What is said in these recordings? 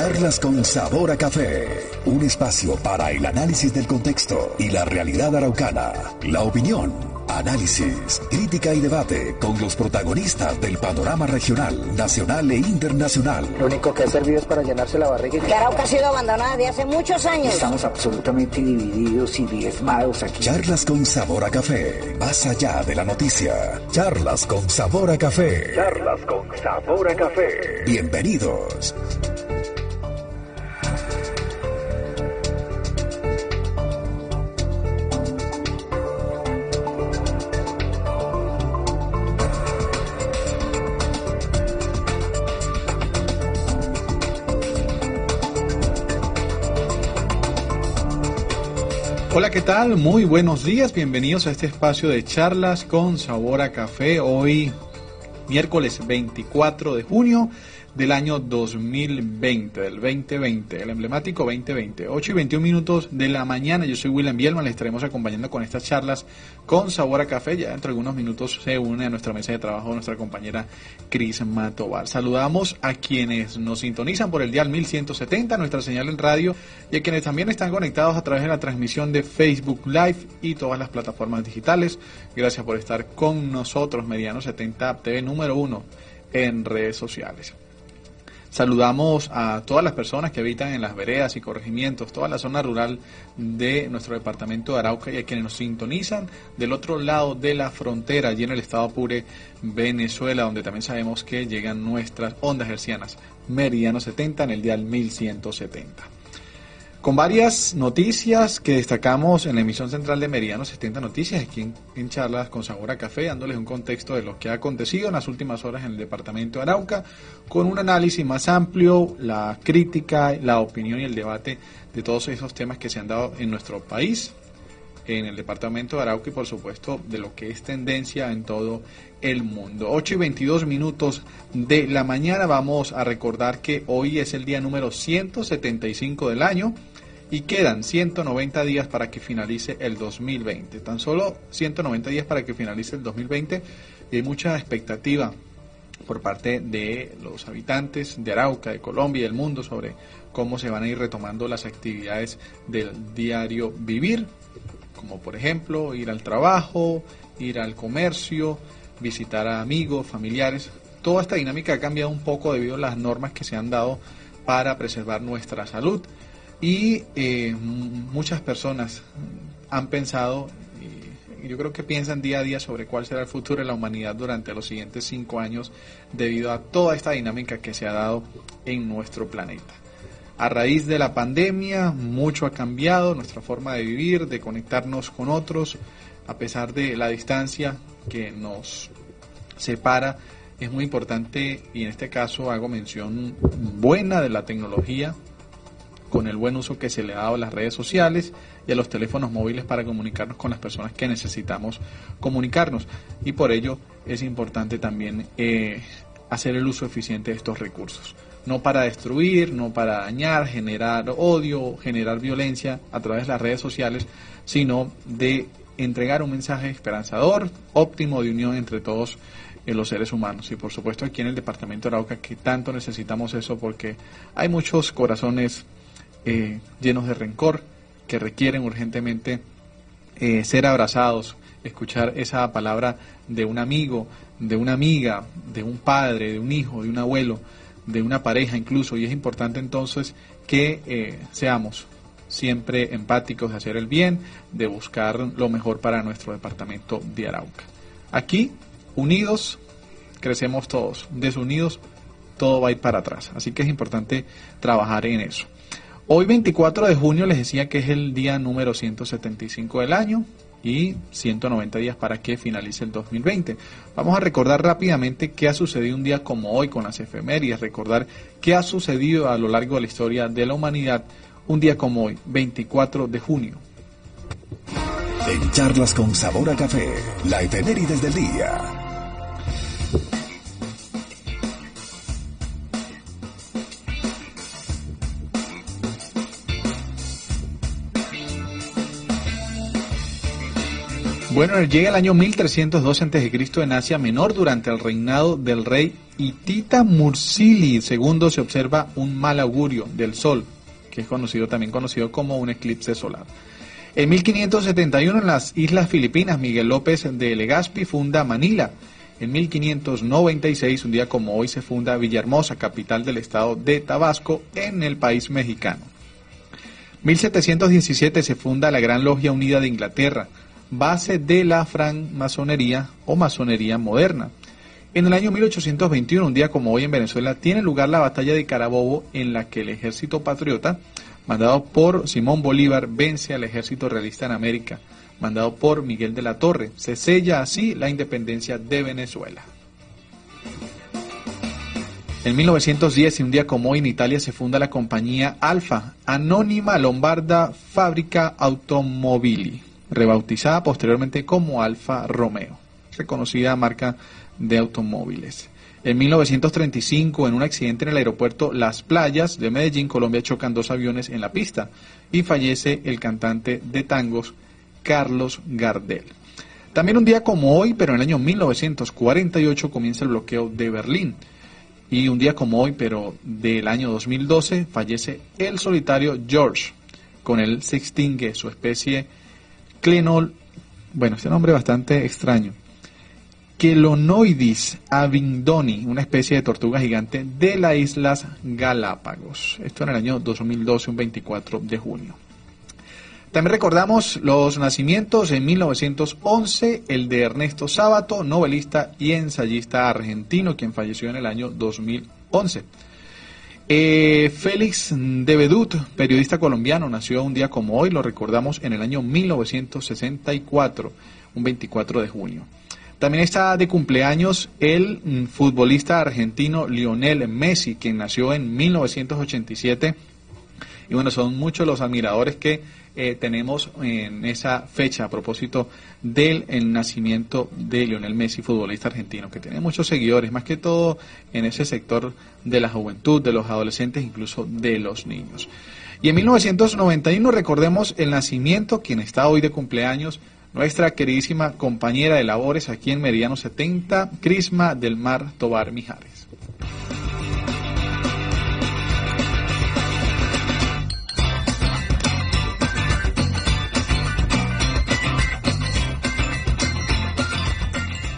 Charlas con sabor a café. Un espacio para el análisis del contexto y la realidad araucana. La opinión, análisis, crítica y debate con los protagonistas del panorama regional, nacional e internacional. Lo único que ha servido es para llenarse la barriga. Que Arauca ha sido abandonada desde hace muchos años. Estamos absolutamente divididos y diezmados aquí. Charlas con sabor a café. Más allá de la noticia. Charlas con sabor a café. Charlas con sabor a café. Bienvenidos. Hola, ¿qué tal? Muy buenos días, bienvenidos a este espacio de charlas con sabor a café. Hoy, miércoles 24 de junio del año 2020, del 2020, el emblemático 2020. 8 y 21 minutos de la mañana, yo soy William Bielman, les estaremos acompañando con estas charlas con sabor a café. Ya dentro de algunos minutos se une a nuestra mesa de trabajo nuestra compañera Cris Matobar. Saludamos a quienes nos sintonizan por el dial 1170, nuestra señal en radio, y a quienes también están conectados a través de la transmisión de Facebook Live y todas las plataformas digitales. Gracias por estar con nosotros, Mediano 70 TV número uno en redes sociales. Saludamos a todas las personas que habitan en las veredas y corregimientos, toda la zona rural de nuestro departamento de Arauca y a quienes nos sintonizan del otro lado de la frontera, allí en el estado Apure, Venezuela, donde también sabemos que llegan nuestras ondas hercianas, Meridiano 70 en el dial 1170 con varias noticias que destacamos en la emisión central de Meridiano 70 Noticias, aquí en, charlas con Sabor a Café, dándoles un contexto de lo que ha acontecido en las últimas horas en el departamento de Arauca, con un análisis más amplio, la crítica, la opinión y el debate de todos esos temas que se han dado en nuestro país, en el departamento de Arauca y por supuesto de lo que es tendencia en todo el mundo. 8 y 22 minutos de la mañana vamos a recordar que hoy es el día número 175 del año y quedan 190 días para que finalice el 2020. Tan solo 190 días para que finalice el 2020 y hay mucha expectativa por parte de los habitantes de Arauca, de Colombia y del mundo sobre cómo se van a ir retomando las actividades del diario vivir, como por ejemplo ir al trabajo, ir al comercio, visitar a amigos, familiares. Toda esta dinámica ha cambiado un poco debido a las normas que se han dado para preservar nuestra salud y eh, muchas personas han pensado, y yo creo que piensan día a día sobre cuál será el futuro de la humanidad durante los siguientes cinco años debido a toda esta dinámica que se ha dado en nuestro planeta. A raíz de la pandemia, mucho ha cambiado, nuestra forma de vivir, de conectarnos con otros, a pesar de la distancia que nos separa. Es muy importante, y en este caso hago mención buena de la tecnología, con el buen uso que se le ha dado a las redes sociales y a los teléfonos móviles para comunicarnos con las personas que necesitamos comunicarnos. Y por ello es importante también eh, hacer el uso eficiente de estos recursos. No para destruir, no para dañar, generar odio, generar violencia a través de las redes sociales, sino de entregar un mensaje esperanzador, óptimo de unión entre todos eh, los seres humanos. Y por supuesto aquí en el departamento de Arauca que tanto necesitamos eso porque hay muchos corazones eh, llenos de rencor, que requieren urgentemente eh, ser abrazados, escuchar esa palabra de un amigo, de una amiga, de un padre, de un hijo, de un abuelo, de una pareja incluso. Y es importante entonces que eh, seamos siempre empáticos de hacer el bien, de buscar lo mejor para nuestro departamento de Arauca. Aquí, unidos, crecemos todos. Desunidos, todo va a ir para atrás. Así que es importante trabajar en eso. Hoy 24 de junio les decía que es el día número 175 del año y 190 días para que finalice el 2020. Vamos a recordar rápidamente qué ha sucedido un día como hoy con las efemérides, recordar qué ha sucedido a lo largo de la historia de la humanidad un día como hoy, 24 de junio. En charlas con sabor a café, la efemérides del día. Bueno, llega el año 1302 a.C. en Asia Menor durante el reinado del rey Hitita Mursili. Segundo, se observa un mal augurio del sol, que es conocido también conocido como un eclipse solar. En 1571 en las Islas Filipinas, Miguel López de Legazpi funda Manila. En 1596, un día como hoy, se funda Villahermosa, capital del estado de Tabasco, en el país mexicano. 1717 se funda la Gran Logia Unida de Inglaterra, base de la francmasonería o masonería moderna. En el año 1821, un día como hoy en Venezuela, tiene lugar la batalla de Carabobo en la que el ejército patriota, mandado por Simón Bolívar, vence al ejército realista en América mandado por Miguel de la Torre. Se sella así la independencia de Venezuela. En 1910, un día como hoy en Italia, se funda la compañía Alfa, anónima lombarda fábrica automobili, rebautizada posteriormente como Alfa Romeo, reconocida marca de automóviles. En 1935, en un accidente en el aeropuerto Las Playas de Medellín, Colombia, chocan dos aviones en la pista y fallece el cantante de tangos Carlos Gardel. También un día como hoy, pero en el año 1948, comienza el bloqueo de Berlín. Y un día como hoy, pero del año 2012, fallece el solitario George. Con él se extingue su especie Clenol, bueno, este nombre bastante extraño. Kelonoidis avindoni, una especie de tortuga gigante de las Islas Galápagos. Esto en el año 2012, un 24 de junio. También recordamos los nacimientos en 1911, el de Ernesto Sábato, novelista y ensayista argentino, quien falleció en el año 2011. Eh, Félix de Bedut, periodista colombiano, nació un día como hoy, lo recordamos en el año 1964, un 24 de junio. También está de cumpleaños el mm, futbolista argentino Lionel Messi, quien nació en 1987. Y bueno, son muchos los admiradores que eh, tenemos en esa fecha a propósito del nacimiento de Lionel Messi, futbolista argentino, que tiene muchos seguidores, más que todo en ese sector de la juventud, de los adolescentes, incluso de los niños. Y en 1991 recordemos el nacimiento, quien está hoy de cumpleaños, nuestra queridísima compañera de labores aquí en Meridiano 70, Crisma del Mar Tobar Mijares.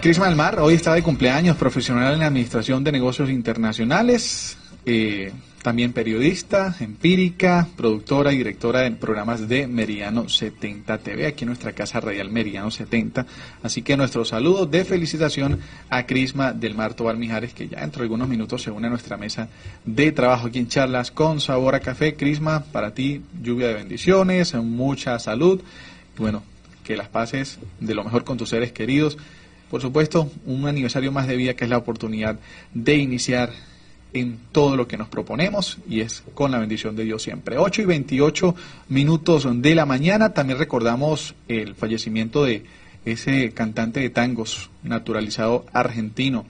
Crisma del Mar, hoy está de cumpleaños, profesional en Administración de Negocios Internacionales, eh, también periodista, empírica, productora y directora de programas de Meridiano 70 TV, aquí en nuestra casa radial Meridiano 70. Así que nuestro saludo de felicitación a Crisma del Mar Tobar Mijares, que ya dentro de algunos minutos se une a nuestra mesa de trabajo aquí en Charlas con Sabor a Café. Crisma, para ti, lluvia de bendiciones, mucha salud. Bueno, que las pases de lo mejor con tus seres queridos por supuesto, un aniversario más de vida que es la oportunidad de iniciar en todo lo que nos proponemos y es con la bendición de Dios siempre. 8 y 28 minutos de la mañana. También recordamos el fallecimiento de ese cantante de tangos naturalizado argentino,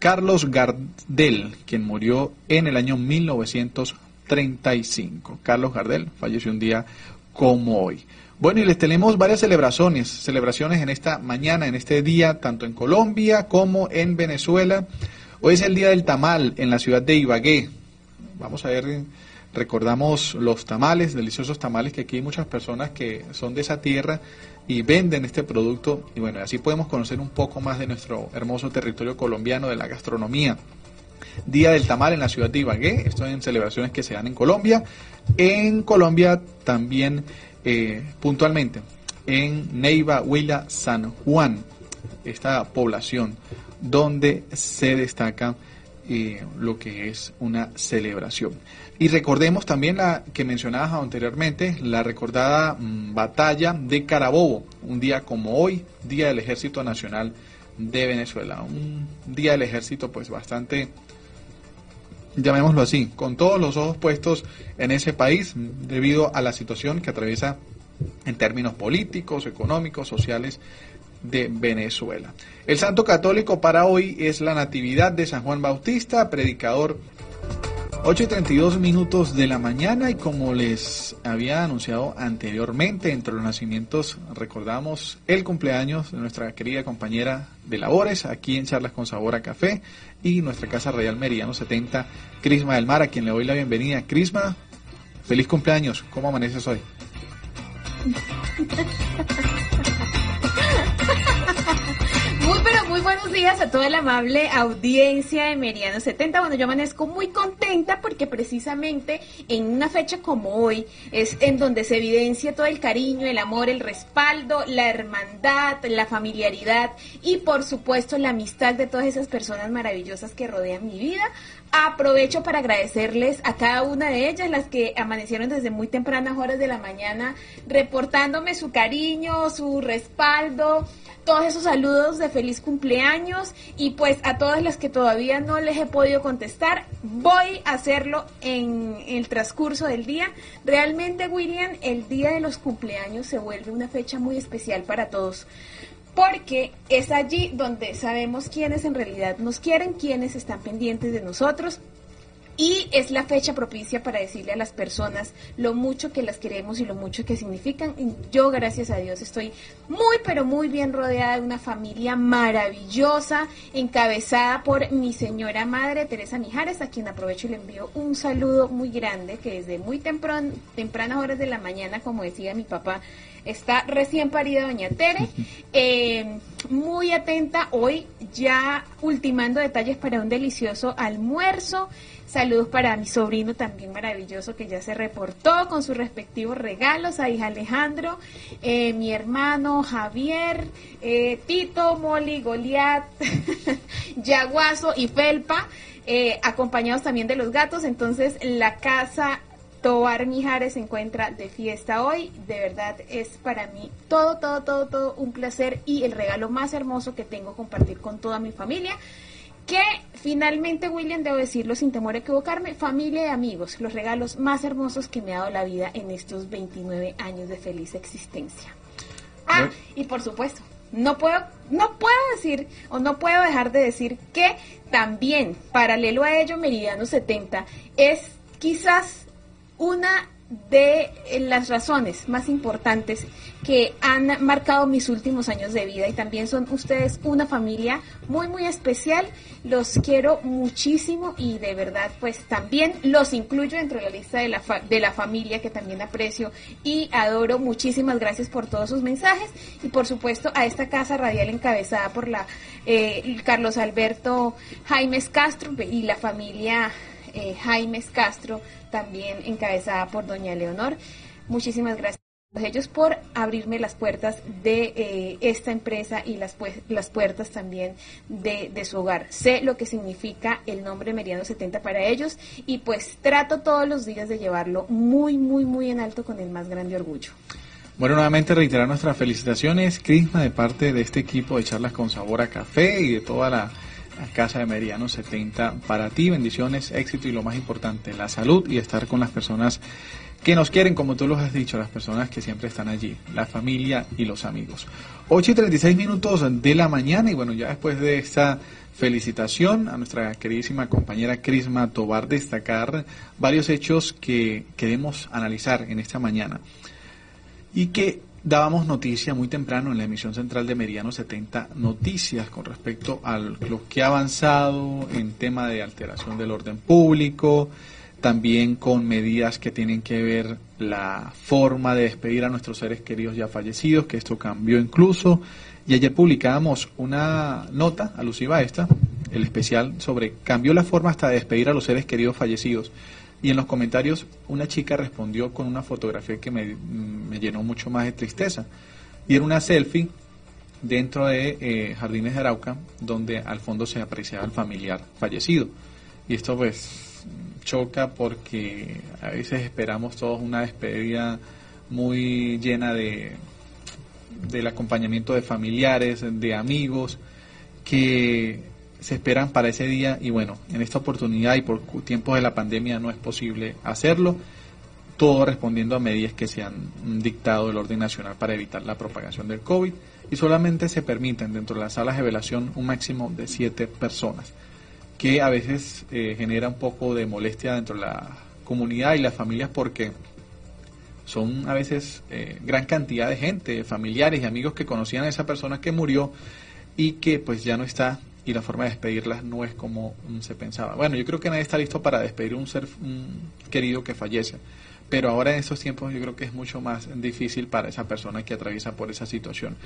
Carlos Gardel, quien murió en el año 1935. Carlos Gardel falleció un día como hoy. Bueno, y les tenemos varias celebraciones, celebraciones en esta mañana, en este día, tanto en Colombia como en Venezuela. Hoy es el Día del Tamal en la ciudad de Ibagué. Vamos a ver, recordamos los tamales, deliciosos tamales, que aquí hay muchas personas que son de esa tierra y venden este producto. Y bueno, así podemos conocer un poco más de nuestro hermoso territorio colombiano, de la gastronomía. Día del Tamal en la ciudad de Ibagué. Esto en celebraciones que se dan en Colombia. En Colombia también eh, puntualmente en Neiva, Huila, San Juan, esta población donde se destaca eh, lo que es una celebración. Y recordemos también la que mencionabas anteriormente, la recordada mm, batalla de Carabobo, un día como hoy, Día del Ejército Nacional de Venezuela. Un día del ejército pues bastante llamémoslo así, con todos los ojos puestos en ese país debido a la situación que atraviesa en términos políticos, económicos, sociales de Venezuela. El santo católico para hoy es la Natividad de San Juan Bautista, predicador 8 y 32 minutos de la mañana y como les había anunciado anteriormente, entre los nacimientos recordamos el cumpleaños de nuestra querida compañera de labores aquí en Charlas con Sabor a Café y nuestra Casa Real Meridiano 70, Crisma del Mar, a quien le doy la bienvenida. Crisma, feliz cumpleaños, ¿cómo amaneces hoy? muy buenos días a toda la amable audiencia de Meridiano 70. Bueno, yo amanezco muy contenta porque precisamente en una fecha como hoy es en donde se evidencia todo el cariño, el amor, el respaldo, la hermandad, la familiaridad y por supuesto la amistad de todas esas personas maravillosas que rodean mi vida. Aprovecho para agradecerles a cada una de ellas, las que amanecieron desde muy tempranas horas de la mañana, reportándome su cariño, su respaldo, todos esos saludos de feliz cumpleaños y pues a todas las que todavía no les he podido contestar, voy a hacerlo en el transcurso del día. Realmente, William, el día de los cumpleaños se vuelve una fecha muy especial para todos. Porque es allí donde sabemos quiénes en realidad nos quieren, quiénes están pendientes de nosotros, y es la fecha propicia para decirle a las personas lo mucho que las queremos y lo mucho que significan. Yo, gracias a Dios, estoy muy, pero muy bien rodeada de una familia maravillosa, encabezada por mi señora madre, Teresa Mijares, a quien aprovecho y le envío un saludo muy grande, que desde muy temprano, tempranas horas de la mañana, como decía mi papá, está recién parida doña Tere. Eh, muy atenta hoy, ya ultimando detalles para un delicioso almuerzo. Saludos para mi sobrino también maravilloso que ya se reportó con sus respectivos regalos, a hija Alejandro, eh, mi hermano Javier, eh, Tito, Moli, Goliat, Yaguazo y Felpa, eh, acompañados también de los gatos. Entonces la casa Tobar Mijares se encuentra de fiesta hoy. De verdad es para mí todo, todo, todo, todo un placer y el regalo más hermoso que tengo compartir con toda mi familia que finalmente, William, debo decirlo sin temor a equivocarme, familia y amigos, los regalos más hermosos que me ha dado la vida en estos 29 años de feliz existencia. Ah, y por supuesto, no puedo, no puedo decir o no puedo dejar de decir que también, paralelo a ello, Meridiano 70 es quizás una de las razones más importantes que han marcado mis últimos años de vida y también son ustedes una familia muy muy especial. Los quiero muchísimo y de verdad pues también los incluyo dentro de la lista de la, de la familia que también aprecio y adoro. Muchísimas gracias por todos sus mensajes y por supuesto a esta casa radial encabezada por la eh, Carlos Alberto Jaimes Castro y la familia eh, Jaimes Castro también encabezada por doña Leonor. Muchísimas gracias a ellos por abrirme las puertas de eh, esta empresa y las, pues, las puertas también de, de, su hogar. Sé lo que significa el nombre Meridiano 70 para ellos y pues trato todos los días de llevarlo muy, muy, muy en alto con el más grande orgullo. Bueno, nuevamente reiterar nuestras felicitaciones, Crisma, de parte de este equipo de charlas con sabor a café y de toda la Casa de Meridiano 70 para ti. Bendiciones, éxito y lo más importante, la salud y estar con las personas que nos quieren, como tú los has dicho, las personas que siempre están allí, la familia y los amigos. 8 y 36 minutos de la mañana y bueno, ya después de esta felicitación a nuestra queridísima compañera Crisma Tobar, destacar varios hechos que queremos analizar en esta mañana y que dábamos noticia muy temprano en la emisión central de Meridiano 70 Noticias con respecto a lo que ha avanzado en tema de alteración del orden público, también con medidas que tienen que ver la forma de despedir a nuestros seres queridos ya fallecidos, que esto cambió incluso. Y ayer publicábamos una nota alusiva a esta, el especial sobre cambió la forma hasta de despedir a los seres queridos fallecidos. Y en los comentarios una chica respondió con una fotografía que me, llenó mucho más de tristeza. Y era una selfie dentro de eh, Jardines de Arauca, donde al fondo se apreciaba el familiar fallecido. Y esto pues choca porque a veces esperamos todos una despedida muy llena de del acompañamiento de familiares, de amigos, que se esperan para ese día y bueno, en esta oportunidad y por tiempos de la pandemia no es posible hacerlo, todo respondiendo a medidas que se han dictado del orden nacional para evitar la propagación del COVID y solamente se permiten dentro de las salas de velación un máximo de siete personas que a veces eh, genera un poco de molestia dentro de la comunidad y las familias porque son a veces eh, gran cantidad de gente, familiares y amigos que conocían a esa persona que murió y que pues ya no está y la forma de despedirlas no es como mm, se pensaba. Bueno, yo creo que nadie está listo para despedir un ser querido que fallece, pero ahora en estos tiempos yo creo que es mucho más difícil para esa persona que atraviesa por esa situación.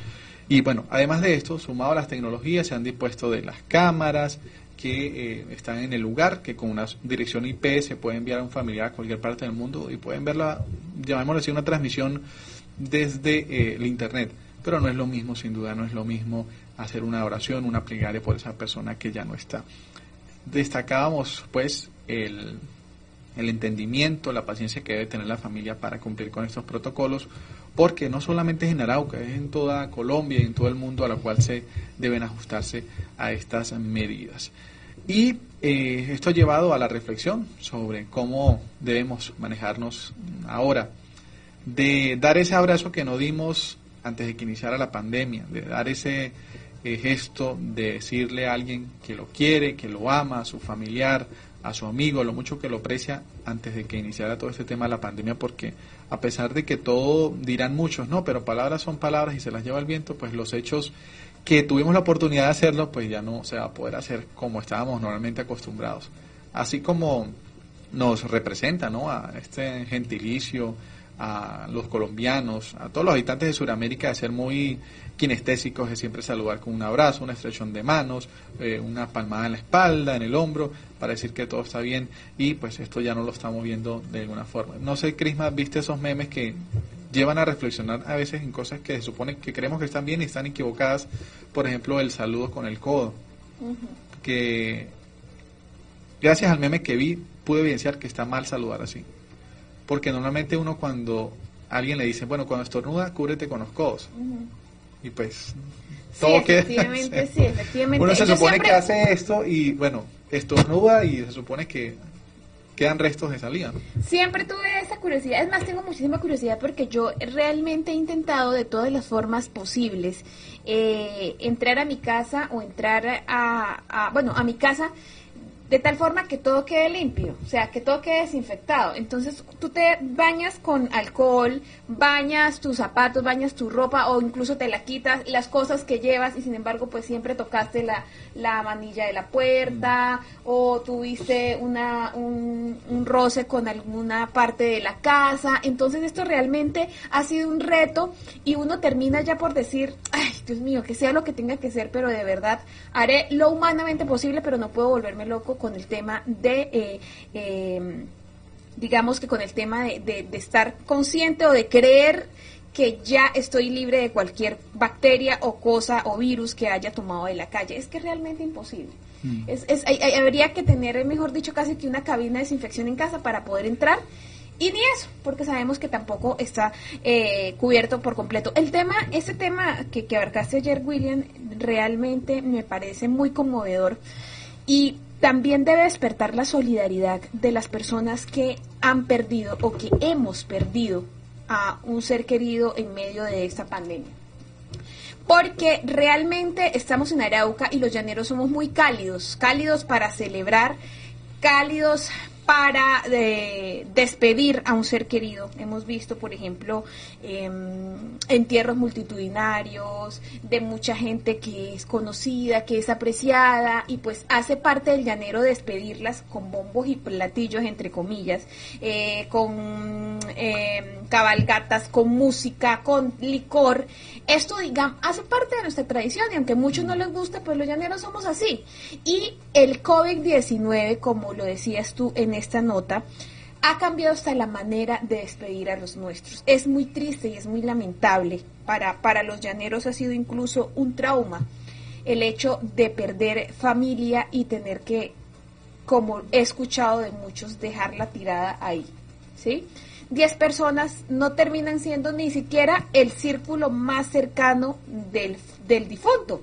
Y bueno, además de esto, sumado a las tecnologías, se han dispuesto de las cámaras, que eh, están en el lugar, que con una dirección IP se puede enviar a un familiar a cualquier parte del mundo y pueden verla, llamémoslo así, una transmisión desde eh, el Internet. Pero no es lo mismo, sin duda, no es lo mismo hacer una oración, una plegaria por esa persona que ya no está. Destacábamos, pues, el, el entendimiento, la paciencia que debe tener la familia para cumplir con estos protocolos, porque no solamente es en Arauca, es en toda Colombia y en todo el mundo a la cual se deben ajustarse a estas medidas. Y eh, esto ha llevado a la reflexión sobre cómo debemos manejarnos ahora, de dar ese abrazo que no dimos antes de que iniciara la pandemia, de dar ese eh, gesto de decirle a alguien que lo quiere, que lo ama, a su familiar, a su amigo, lo mucho que lo aprecia antes de que iniciara todo este tema de la pandemia, porque a pesar de que todo dirán muchos, no, pero palabras son palabras y se las lleva el viento, pues los hechos que tuvimos la oportunidad de hacerlo, pues ya no se va a poder hacer como estábamos normalmente acostumbrados. Así como nos representa, ¿no? A este gentilicio, a los colombianos, a todos los habitantes de Sudamérica de ser muy kinestésicos, de siempre saludar con un abrazo, una estrechón de manos, eh, una palmada en la espalda, en el hombro, para decir que todo está bien y pues esto ya no lo estamos viendo de alguna forma. No sé, Crisma, ¿viste esos memes que llevan a reflexionar a veces en cosas que se supone que creemos que están bien y están equivocadas? Por ejemplo, el saludo con el codo, que gracias al meme que vi pude evidenciar que está mal saludar así porque normalmente uno cuando alguien le dice, bueno, cuando estornuda, cúbrete con los codos. Y pues todo sí, efectivamente, sí, efectivamente. Uno se supone que hace esto y bueno, estornuda y se supone que quedan restos de salida. Siempre tuve esa curiosidad, es más, tengo muchísima curiosidad porque yo realmente he intentado de todas las formas posibles eh, entrar a mi casa o entrar a, a, bueno, a mi casa de tal forma que todo quede limpio, o sea, que todo quede desinfectado. Entonces tú te bañas con alcohol, bañas tus zapatos, bañas tu ropa o incluso te la quitas, las cosas que llevas y sin embargo pues siempre tocaste la, la manilla de la puerta o tuviste una, un, un roce con alguna parte de la casa. Entonces esto realmente ha sido un reto y uno termina ya por decir, ay Dios mío, que sea lo que tenga que ser, pero de verdad haré lo humanamente posible, pero no puedo volverme loco con el tema de... Eh, em, digamos que con el tema de, de, estar consciente o de creer que ya estoy libre de cualquier bacteria o cosa o virus que haya tomado de la calle. Es que es realmente imposible. Mm. Es, es, habría que tener, mejor dicho, casi que una cabina de desinfección en casa para poder entrar. Y ni eso, porque sabemos que tampoco está eh, cubierto por completo. El tema, ese tema que, que abarcaste ayer, William, realmente me parece muy conmovedor. Y también debe despertar la solidaridad de las personas que han perdido o que hemos perdido a un ser querido en medio de esta pandemia. Porque realmente estamos en Arauca y los llaneros somos muy cálidos, cálidos para celebrar, cálidos para eh, despedir a un ser querido. Hemos visto, por ejemplo, em, entierros multitudinarios de mucha gente que es conocida, que es apreciada y pues hace parte del llanero despedirlas con bombos y platillos, entre comillas, eh, con em, cabalgatas, con música, con licor. Esto, digamos, hace parte de nuestra tradición y aunque muchos no les gusta, pues los llaneros somos así. Y el COVID-19, como lo decías tú en esta nota, ha cambiado hasta la manera de despedir a los nuestros. Es muy triste y es muy lamentable. Para, para los llaneros ha sido incluso un trauma el hecho de perder familia y tener que, como he escuchado de muchos, dejarla tirada ahí. ¿Sí? Diez personas no terminan siendo ni siquiera el círculo más cercano del, del difunto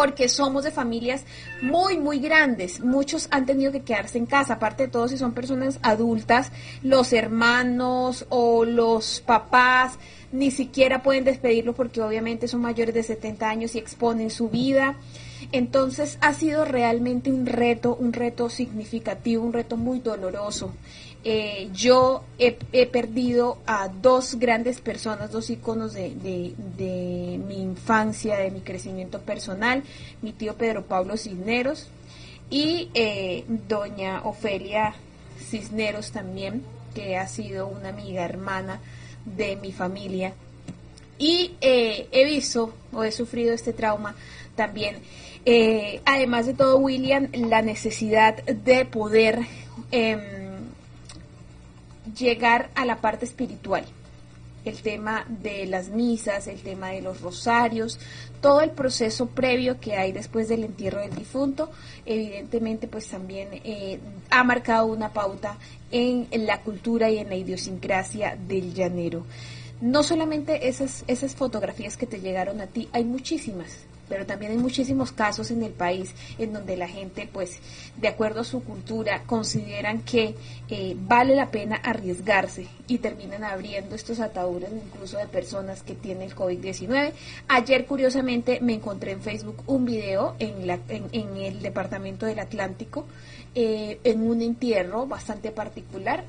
porque somos de familias muy, muy grandes. Muchos han tenido que quedarse en casa, aparte de todo, si son personas adultas, los hermanos o los papás ni siquiera pueden despedirlo porque obviamente son mayores de 70 años y exponen su vida. Entonces ha sido realmente un reto, un reto significativo, un reto muy doloroso. Eh, yo he, perdido a dos grandes personas, dos iconos de, mi infancia, de mi crecimiento personal, mi tío Pedro Pablo Cisneros y eh, doña Ofelia Cisneros también, que ha sido una amiga, hermana de mi familia. Y eh, he visto o he sufrido este trauma también. además de todo, William, la necesidad de poder em, llegar a la parte espiritual, el tema de las misas, el tema de los rosarios, todo el proceso previo que hay después del entierro del difunto, evidentemente pues también eh, ha marcado una pauta en la cultura y en la idiosincrasia del llanero. No solamente esas, esas fotografías que te llegaron a ti, hay muchísimas pero también hay muchísimos casos en el país en donde la gente, pues, de acuerdo a su cultura, consideran que eh, vale la pena arriesgarse y terminan abriendo estos ataúdes incluso de personas que tienen el COVID-19. Ayer, curiosamente, me encontré en Facebook un video en, la, en, el departamento del Atlántico, eh, en un entierro bastante particular.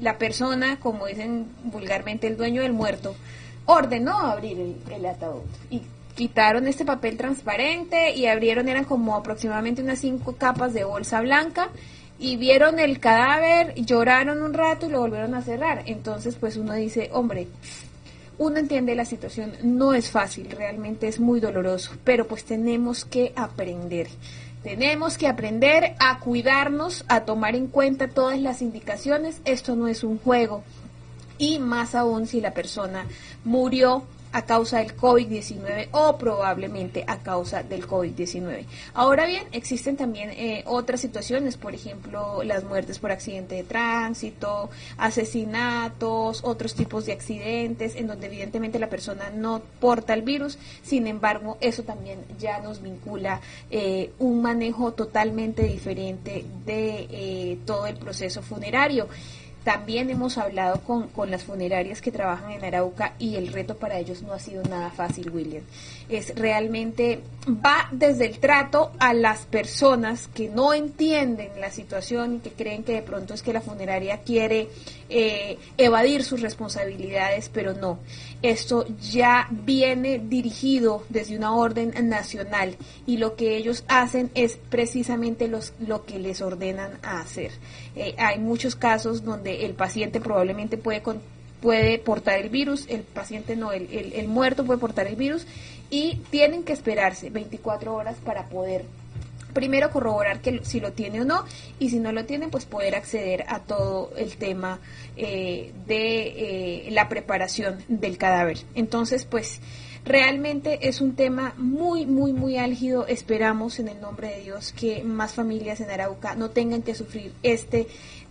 la persona, como dicen vulgarmente, el dueño del muerto, ordenó abrir el, el ataúd quitaron este papel transparente y abrieron, eran como aproximadamente unas cinco capas de bolsa blanca y vieron el cadáver, lloraron un rato y lo volvieron a cerrar. Entonces, pues uno dice, hombre, uno entiende la situación, no es fácil, realmente es muy doloroso, pero pues tenemos que aprender. Tenemos que aprender a cuidarnos, a tomar en cuenta todas las indicaciones. Esto no es un juego. Y más aún si la persona murió a causa del COVID-19 o probablemente a causa del COVID-19. Ahora bien, existen también eh, otras situaciones, por ejemplo, las muertes por accidente de tránsito, asesinatos, otros tipos de accidentes en donde evidentemente la persona no porta el virus, sin embargo, eso también ya nos vincula eh, un manejo totalmente diferente de eh, todo el proceso funerario. También hemos hablado con, con, las funerarias que trabajan en Arauca y el reto para ellos no ha sido nada fácil, William. Es realmente, va desde el trato a las personas que no entienden la situación y que creen que de pronto es que la funeraria quiere eh, evadir sus responsabilidades, pero no. Esto ya viene dirigido desde una orden nacional y lo que ellos hacen es precisamente los, lo que les ordenan hacer. Eh, hay muchos casos donde el paciente probablemente puede, puede portar el virus, el paciente no, el, el, el muerto puede portar el virus y tienen que esperarse 24 horas para poder primero corroborar que si lo tiene o no y si no lo tiene pues poder acceder a todo el tema eh, de eh, la preparación del cadáver. Entonces pues realmente es un tema muy muy muy álgido esperamos en el nombre de Dios que más familias en Arauca no tengan que sufrir este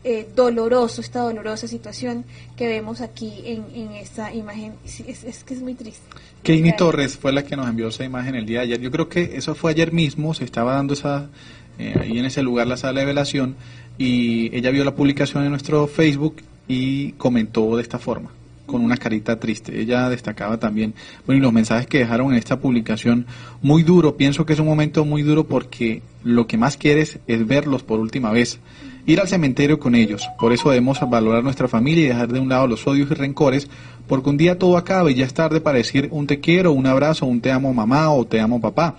eh, doloroso, esta dolorosa situación que vemos aquí en, en esta imagen. Es, es, que es muy triste. Keini Torres fue la que nos envió esa imagen el día de ayer. Yo creo que eso fue ayer mismo, se estaba dando esa, eh, ahí en ese lugar la sala de velación y ella vio la publicación en nuestro Facebook y comentó de esta forma con una carita triste. Ella destacaba también, bueno, y los mensajes que dejaron en esta publicación, muy duro, pienso que es un momento muy duro porque lo que más quieres es verlos por última vez ir al cementerio con ellos. Por eso debemos valorar nuestra familia y dejar de un lado los odios y rencores, porque un día todo acaba y ya es tarde para decir un te quiero, un abrazo, un te amo mamá o te amo papá.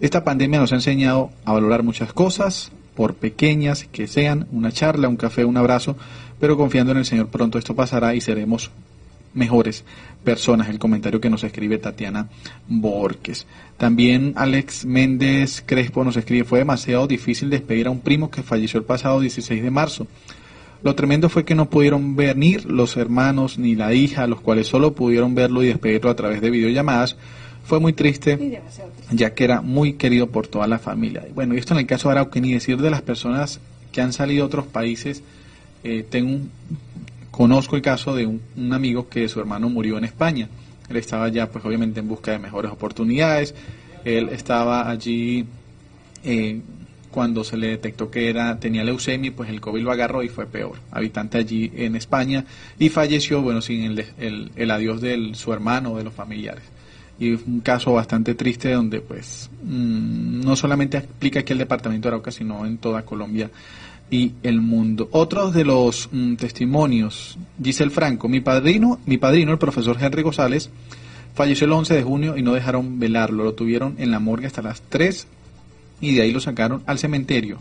Esta pandemia nos ha enseñado a valorar muchas cosas, por pequeñas que sean, una charla, un café, un abrazo, pero confiando en el Señor pronto esto pasará y seremos mejores personas, el comentario que nos escribe Tatiana Borges. También Alex Méndez Crespo nos escribe, fue demasiado difícil despedir a un primo que falleció el pasado 16 de marzo. Lo tremendo fue que no pudieron venir los hermanos ni la hija, los cuales solo pudieron verlo y despedirlo a través de videollamadas. Fue muy triste, ya que era muy querido por toda la familia. Bueno, y esto en el caso de Arauca, ni decir de las personas que han salido a otros países. Eh, tengo un Conozco el caso de un, amigo que su hermano murió en España. Él estaba ya, pues obviamente, en busca de mejores oportunidades. Él estaba allí eh, cuando se le detectó que era tenía leucemia, pues el COVID lo agarró y fue peor. Habitante allí en España y falleció, bueno, sin el, el, adiós de su hermano o de los familiares. y es un caso bastante triste donde pues mm, no solamente aplica aquí el departamento de Arauca, sino en toda Colombia y el mundo. Otros de los mm, testimonios, Giselle Franco, mi padrino, mi padrino, el profesor Henry González, falleció el 11 de junio y no dejaron velarlo, lo tuvieron en la morgue hasta las 3 y de ahí lo sacaron al cementerio.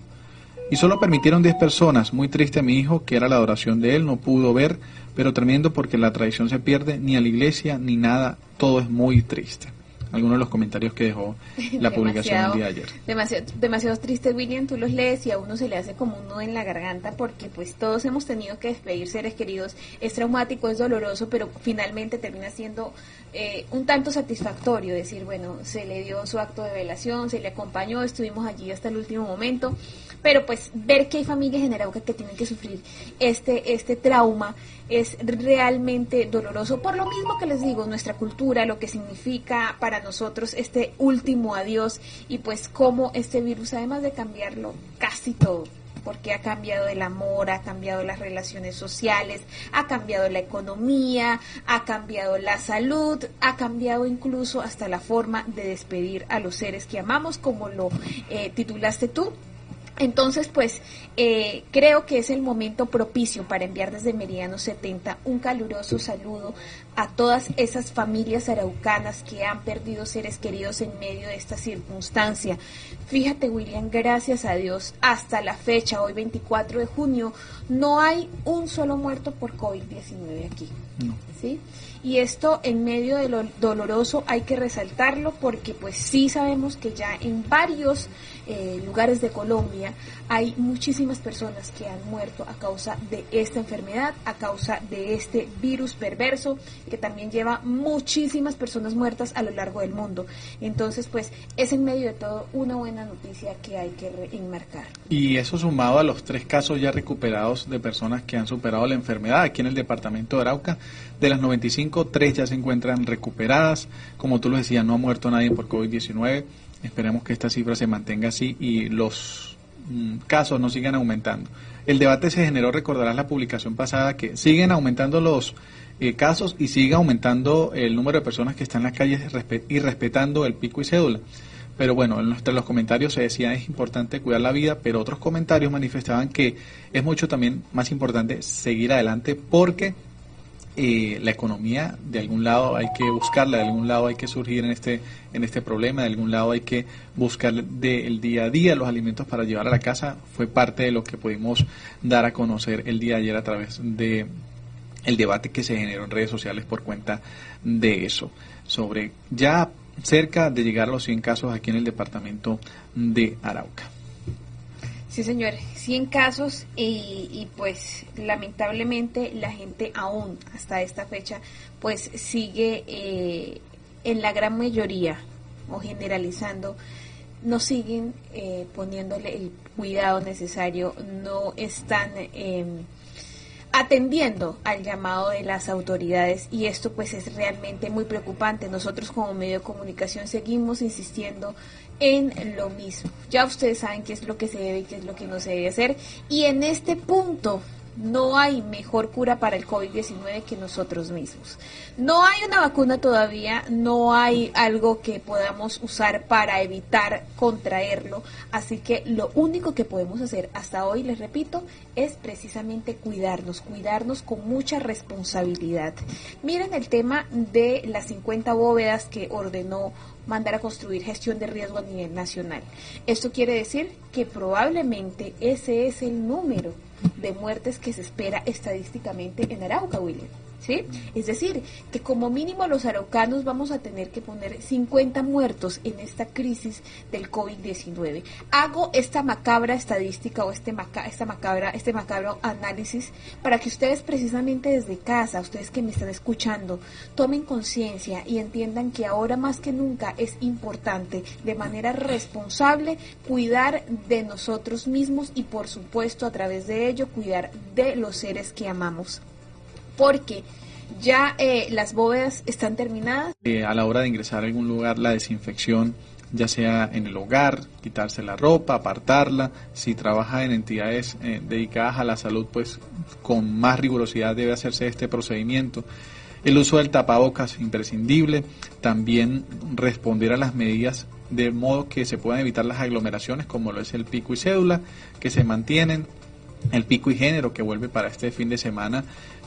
Y solo permitieron 10 personas, muy triste a mi hijo, que era la adoración de él, no pudo ver, pero tremendo porque la tradición se pierde, ni a la iglesia, ni nada, todo es muy triste algunos de los comentarios que dejó la publicación el día de ayer. Demasiado, demasiado triste, William, tú los lees y a uno se le hace como un nudo en la garganta porque pues todos hemos tenido que despedir seres queridos. Es traumático, es doloroso, pero finalmente termina siendo eh, un tanto satisfactorio decir, bueno, se le dio su acto de velación, se le acompañó, estuvimos allí hasta el último momento, pero pues ver que hay familias en Arauca que tienen que sufrir este, este trauma es realmente doloroso. Por lo mismo que les digo, nuestra cultura, lo que significa para nosotros este último adiós y pues cómo este virus, además de cambiarlo casi todo, porque ha cambiado el amor, ha cambiado las relaciones sociales, ha cambiado la economía, ha cambiado la salud, ha cambiado incluso hasta la forma de despedir a los seres que amamos, como lo eh, titulaste tú entonces, pues eh, creo que es el momento propicio para enviar desde Meridiano 70 un caluroso saludo a todas esas familias araucanas que han perdido seres queridos en medio de esta circunstancia. Fíjate, William, gracias a Dios, hasta la fecha, hoy 24 de junio, no hay un solo muerto por COVID-19 aquí. ¿Sí? Y esto en medio de lo doloroso hay que resaltarlo porque pues sí sabemos que ya en varios eh, lugares de Colombia hay muchísimas personas que han muerto a causa de esta enfermedad, a causa de este virus perverso que también lleva muchísimas personas muertas a lo largo del mundo. Entonces, pues es en medio de todo una buena noticia que hay que enmarcar. Y eso sumado a los tres casos ya recuperados de personas que han superado la enfermedad aquí en el departamento de Arauca, de las 95, tres ya se encuentran recuperadas. Como tú lo decías, no ha muerto nadie por COVID-19 Esperemos que esta cifra se mantenga así y los mm, casos no sigan aumentando. El debate se generó, recordarás la publicación pasada, que siguen aumentando los eh, casos y sigue aumentando el número de personas que están en las calles y respetando el pico y cédula. Pero bueno, en los comentarios se decía es importante cuidar la vida, pero otros comentarios manifestaban que es mucho también más importante seguir adelante porque eh, la economía de algún lado hay que buscarla, de algún lado hay que surgir en este, en este problema, de algún lado hay que buscar del día a día los alimentos para llevar a la casa. Fue parte de lo que pudimos dar a conocer el día de ayer a través de el debate que se generó en redes sociales por cuenta de eso, sobre ya cerca de llegar a los 100 casos aquí en el departamento de Arauca. Sí, señor, 100 casos y, pues lamentablemente la gente aún hasta esta fecha pues sigue eh, en la gran mayoría o generalizando no siguen eh, poniéndole el cuidado necesario, no están em, atendiendo al llamado de las autoridades y esto pues es realmente muy preocupante. Nosotros como medio de comunicación seguimos insistiendo en lo mismo. Ya ustedes saben qué es lo que se debe y qué es lo que no se debe hacer y en este punto no hay mejor cura para el COVID-19 que nosotros mismos. No hay una vacuna todavía, no hay algo que podamos usar para evitar contraerlo, así que lo único que podemos hacer hasta hoy, les repito, es precisamente cuidarnos, cuidarnos con mucha responsabilidad. Miren el tema de las 50 bóvedas que ordenó mandar a construir gestión de riesgo a nivel nacional. Esto quiere decir que probablemente ese es el número de muertes que se espera estadísticamente en Arauca, William. ¿Sí? Es decir, que como mínimo los araucanos vamos a tener que poner 50 muertos en esta crisis del COVID-19. Hago esta macabra estadística o este, esta macabra, este macabro análisis para que ustedes precisamente desde casa, ustedes que me están escuchando, tomen conciencia y entiendan que ahora más que nunca es importante de manera responsable cuidar de nosotros mismos y por supuesto a través de ello cuidar de los seres que amamos. Porque ya eh, las bóvedas están terminadas. Eh, a la hora de ingresar a algún lugar, la desinfección, ya sea en el hogar, quitarse la ropa, apartarla. Si trabaja en entidades eh, dedicadas a la salud, pues con más rigurosidad debe hacerse este procedimiento. El uso del tapabocas es imprescindible. También responder a las medidas de modo que se puedan evitar las aglomeraciones, como lo es el pico y cédula, que se mantienen, el pico y género que vuelve para este fin de semana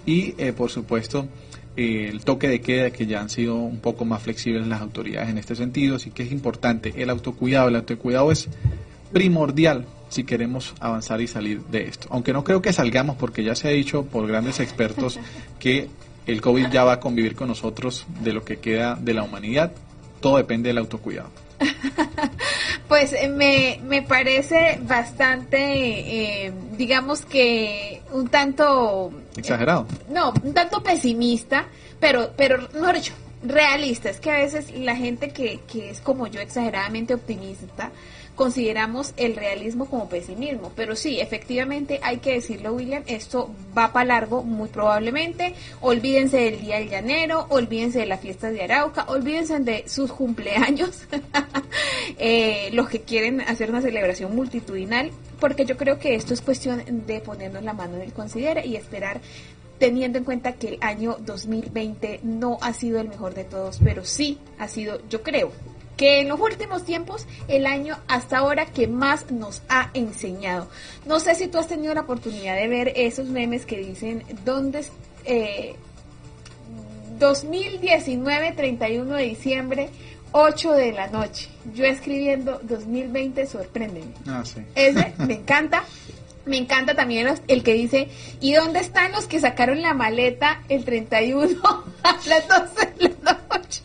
y, eh, por supuesto, eh, el toque de queda, que ya han sido un poco más flexibles las autoridades en este sentido. Así que es importante el autocuidado. El autocuidado es primordial si queremos avanzar y salir de esto. Aunque no creo que salgamos porque ya se ha dicho por grandes expertos que el COVID ya va a convivir con nosotros de lo que queda de la humanidad. Todo depende del autocuidado. Pues eh, me, me parece bastante, eh, digamos que un tanto... Exagerado. no, un tanto pesimista, pero, pero mejor dicho, realista. Es que a veces la gente que, que es como yo, exageradamente optimista, consideramos el realismo como pesimismo. Pero sí, efectivamente hay que decirlo, William, esto va para largo muy probablemente. Olvídense del Día del Llanero, olvídense de la fiesta de Arauca, olvídense de sus cumpleaños, eh, los que quieren hacer una celebración multitudinal, porque yo creo que esto es cuestión de ponernos la mano en el considere y esperar teniendo en cuenta que el año 2020 no ha sido el mejor de todos, pero sí ha sido, yo creo, que en los últimos tiempos el año hasta ahora que más nos ha enseñado. No sé si tú has tenido la oportunidad de ver esos memes que dicen dónde eh, 2019 31 de diciembre 8 de la noche. Yo escribiendo 2020 sorpréndeme. Ah, sí. Ese me encanta. Me encanta también los- el que dice, ¿y dónde están los que sacaron la maleta el 31 a las 12 de la noche?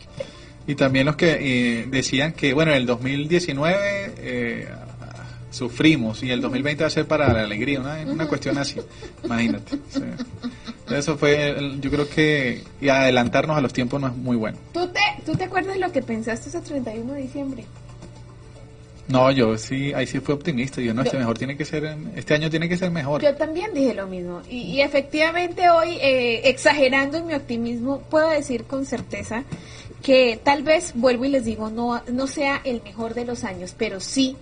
Y también los que eh, decían que, bueno, en el 2019 eh, sufrimos y el 2020 va a ser para la alegría, una, una cuestión así, imagínate. Eso fue, el- yo creo que y adelantarnos a los tiempos no es muy bueno. ¿Tú te, ¿Tú te acuerdas lo que pensaste ese 31 de diciembre? No, yo sí, ahí sí fui optimista. Yo no, este mejor tiene que ser, este año tiene que ser mejor. Yo también dije lo mismo. Y, y efectivamente hoy, eh, exagerando en mi optimismo, puedo decir con certeza que tal vez, vuelvo y les digo, no, no sea el mejor de los años, pero sí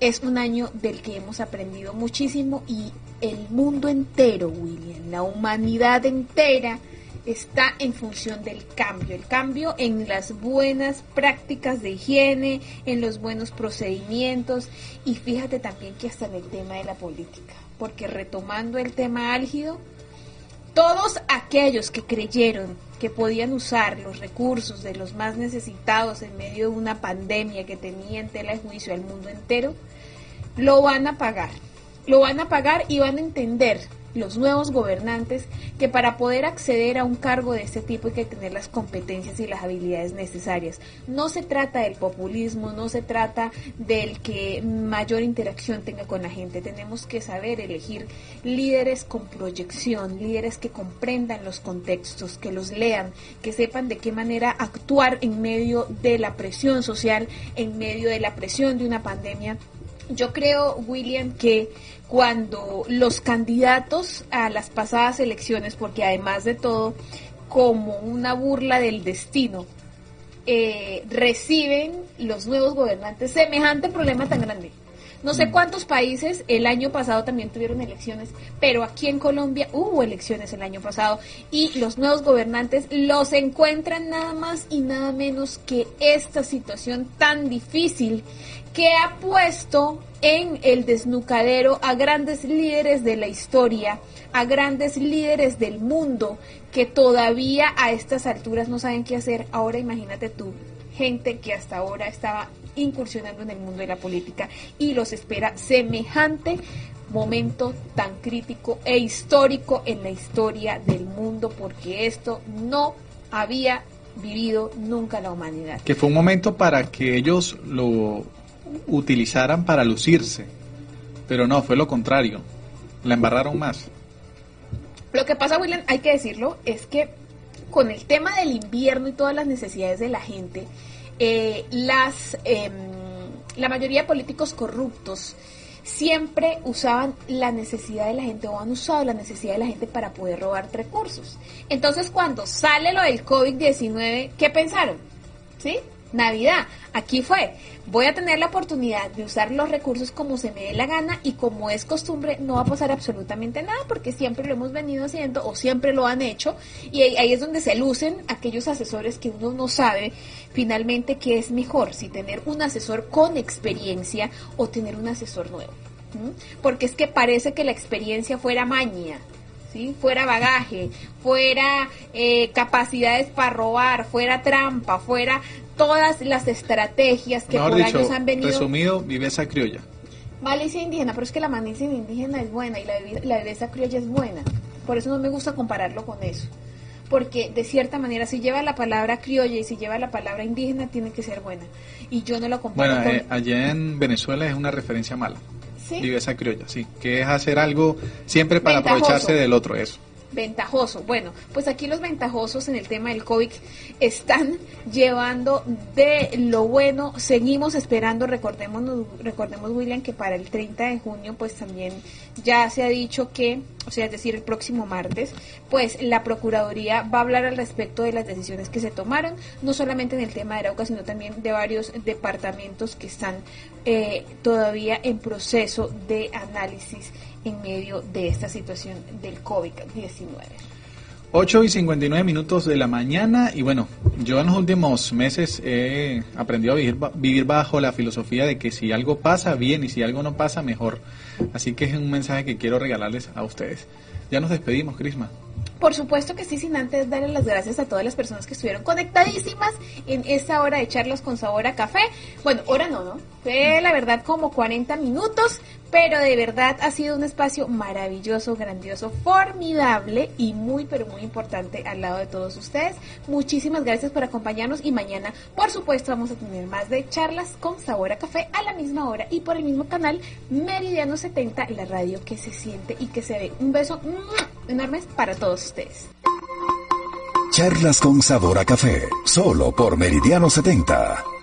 es un año del que hemos aprendido muchísimo y el mundo entero, William, la humanidad entera está en función del cambio, el cambio en las buenas prácticas de higiene, en los buenos procedimientos y fíjate también que hasta en el tema de la política, porque retomando el tema álgido, todos aquellos que creyeron que podían usar los recursos de los más necesitados en medio de una pandemia que tenía en tela de juicio al mundo entero, lo van a pagar. Lo van a pagar y van a entender los nuevos gobernantes que para poder acceder a un cargo de este tipo hay que tener las competencias y las habilidades necesarias. No se trata del populismo, no se trata del que mayor interacción tenga con la gente. Tenemos que saber elegir líderes con proyección, líderes que comprendan los contextos, que los lean, que sepan de qué manera actuar en medio de la presión social, en medio de la presión de una pandemia yo creo, William, que cuando los candidatos a las pasadas elecciones, porque además de todo, como una burla del destino, eh, reciben los nuevos gobernantes semejante problema tan grande. No sé cuántos países el año pasado también tuvieron elecciones, pero aquí en Colombia hubo elecciones el año pasado y los nuevos gobernantes los encuentran nada más y nada menos que esta situación tan difícil que ha puesto en el desnucadero a grandes líderes de la historia, a grandes líderes del mundo que todavía a estas alturas no saben qué hacer. Ahora imagínate tú, gente que hasta ahora estaba incursionando en el mundo de la política y los espera semejante momento tan crítico e histórico en la historia del mundo porque esto no había vivido nunca la humanidad. Que fue un momento para que ellos lo utilizaran para lucirse. Pero no, fue lo contrario. La embarraron más. Lo que pasa, William, hay que decirlo, es que con el tema del invierno y todas las necesidades de la gente, eh, las, eh, la mayoría de políticos corruptos siempre usaban la necesidad de la gente o han usado la necesidad de la gente para poder robar recursos. Entonces, cuando sale lo del COVID-19, ¿qué pensaron? ¿Sí? Navidad. Aquí fue, voy a tener la oportunidad de usar los recursos como se me dé la gana y como es costumbre no va a pasar absolutamente nada porque siempre lo hemos venido haciendo o siempre lo han hecho y ahí, es donde se lucen aquellos asesores que uno no sabe finalmente qué es mejor, si tener un asesor con experiencia o tener un asesor nuevo. Porque es que parece que la experiencia fuera maña, ¿sí? fuera bagaje, fuera eh, capacidades para robar, fuera trampa, fuera todas las estrategias que Mejor por dicho, años han venido. resumido, viveza criolla. Malicia indígena, pero es que la malicia indígena es buena y la, la bebeza criolla es buena. Por eso no me gusta compararlo con eso. Porque de cierta manera, si lleva la palabra criolla y si lleva la palabra indígena, tiene que ser buena. Y yo no lo comparo Bueno, con... eh, allá en Venezuela es una referencia mala. ¿sí? Viveza criolla, sí. Que es hacer algo siempre para Ventajoso. aprovecharse del otro, eso. Ventajoso. Bueno, pues aquí los ventajosos en el tema del COVID están llevando de lo bueno. Seguimos esperando, recordemos, recordemos William, que para el 30 de junio pues también ya se ha dicho que, o sea, es decir, el próximo martes, pues la Procuraduría va a hablar al respecto de las decisiones que se tomaron, no solamente en el tema de Arauca, sino también de varios departamentos que están eh, todavía en proceso de análisis en medio de esta situación del COVID-19. 8 y 59 minutos de la mañana y bueno, yo en los últimos meses he aprendido a vivir, vivir bajo la filosofía de que si algo pasa, bien y si algo no pasa, mejor. Así que es un mensaje que quiero regalarles a ustedes. Ya nos despedimos, Crisma. Por supuesto que sí, sin antes darle las gracias a todas las personas que estuvieron conectadísimas en esta hora de charlas con sabor a café. Bueno, hora no, ¿no? Fue la verdad como 40 minutos, pero de verdad ha sido un espacio maravilloso, grandioso, formidable y muy, pero muy importante al lado de todos ustedes. Muchísimas gracias por acompañarnos y mañana, por supuesto, vamos a tener más de charlas con sabor a café a la misma hora y por el mismo canal Meridiano 70, la radio que se siente y que se ve. Un beso enorme para todos ustedes. Charlas con sabor a café, solo por Meridiano 70.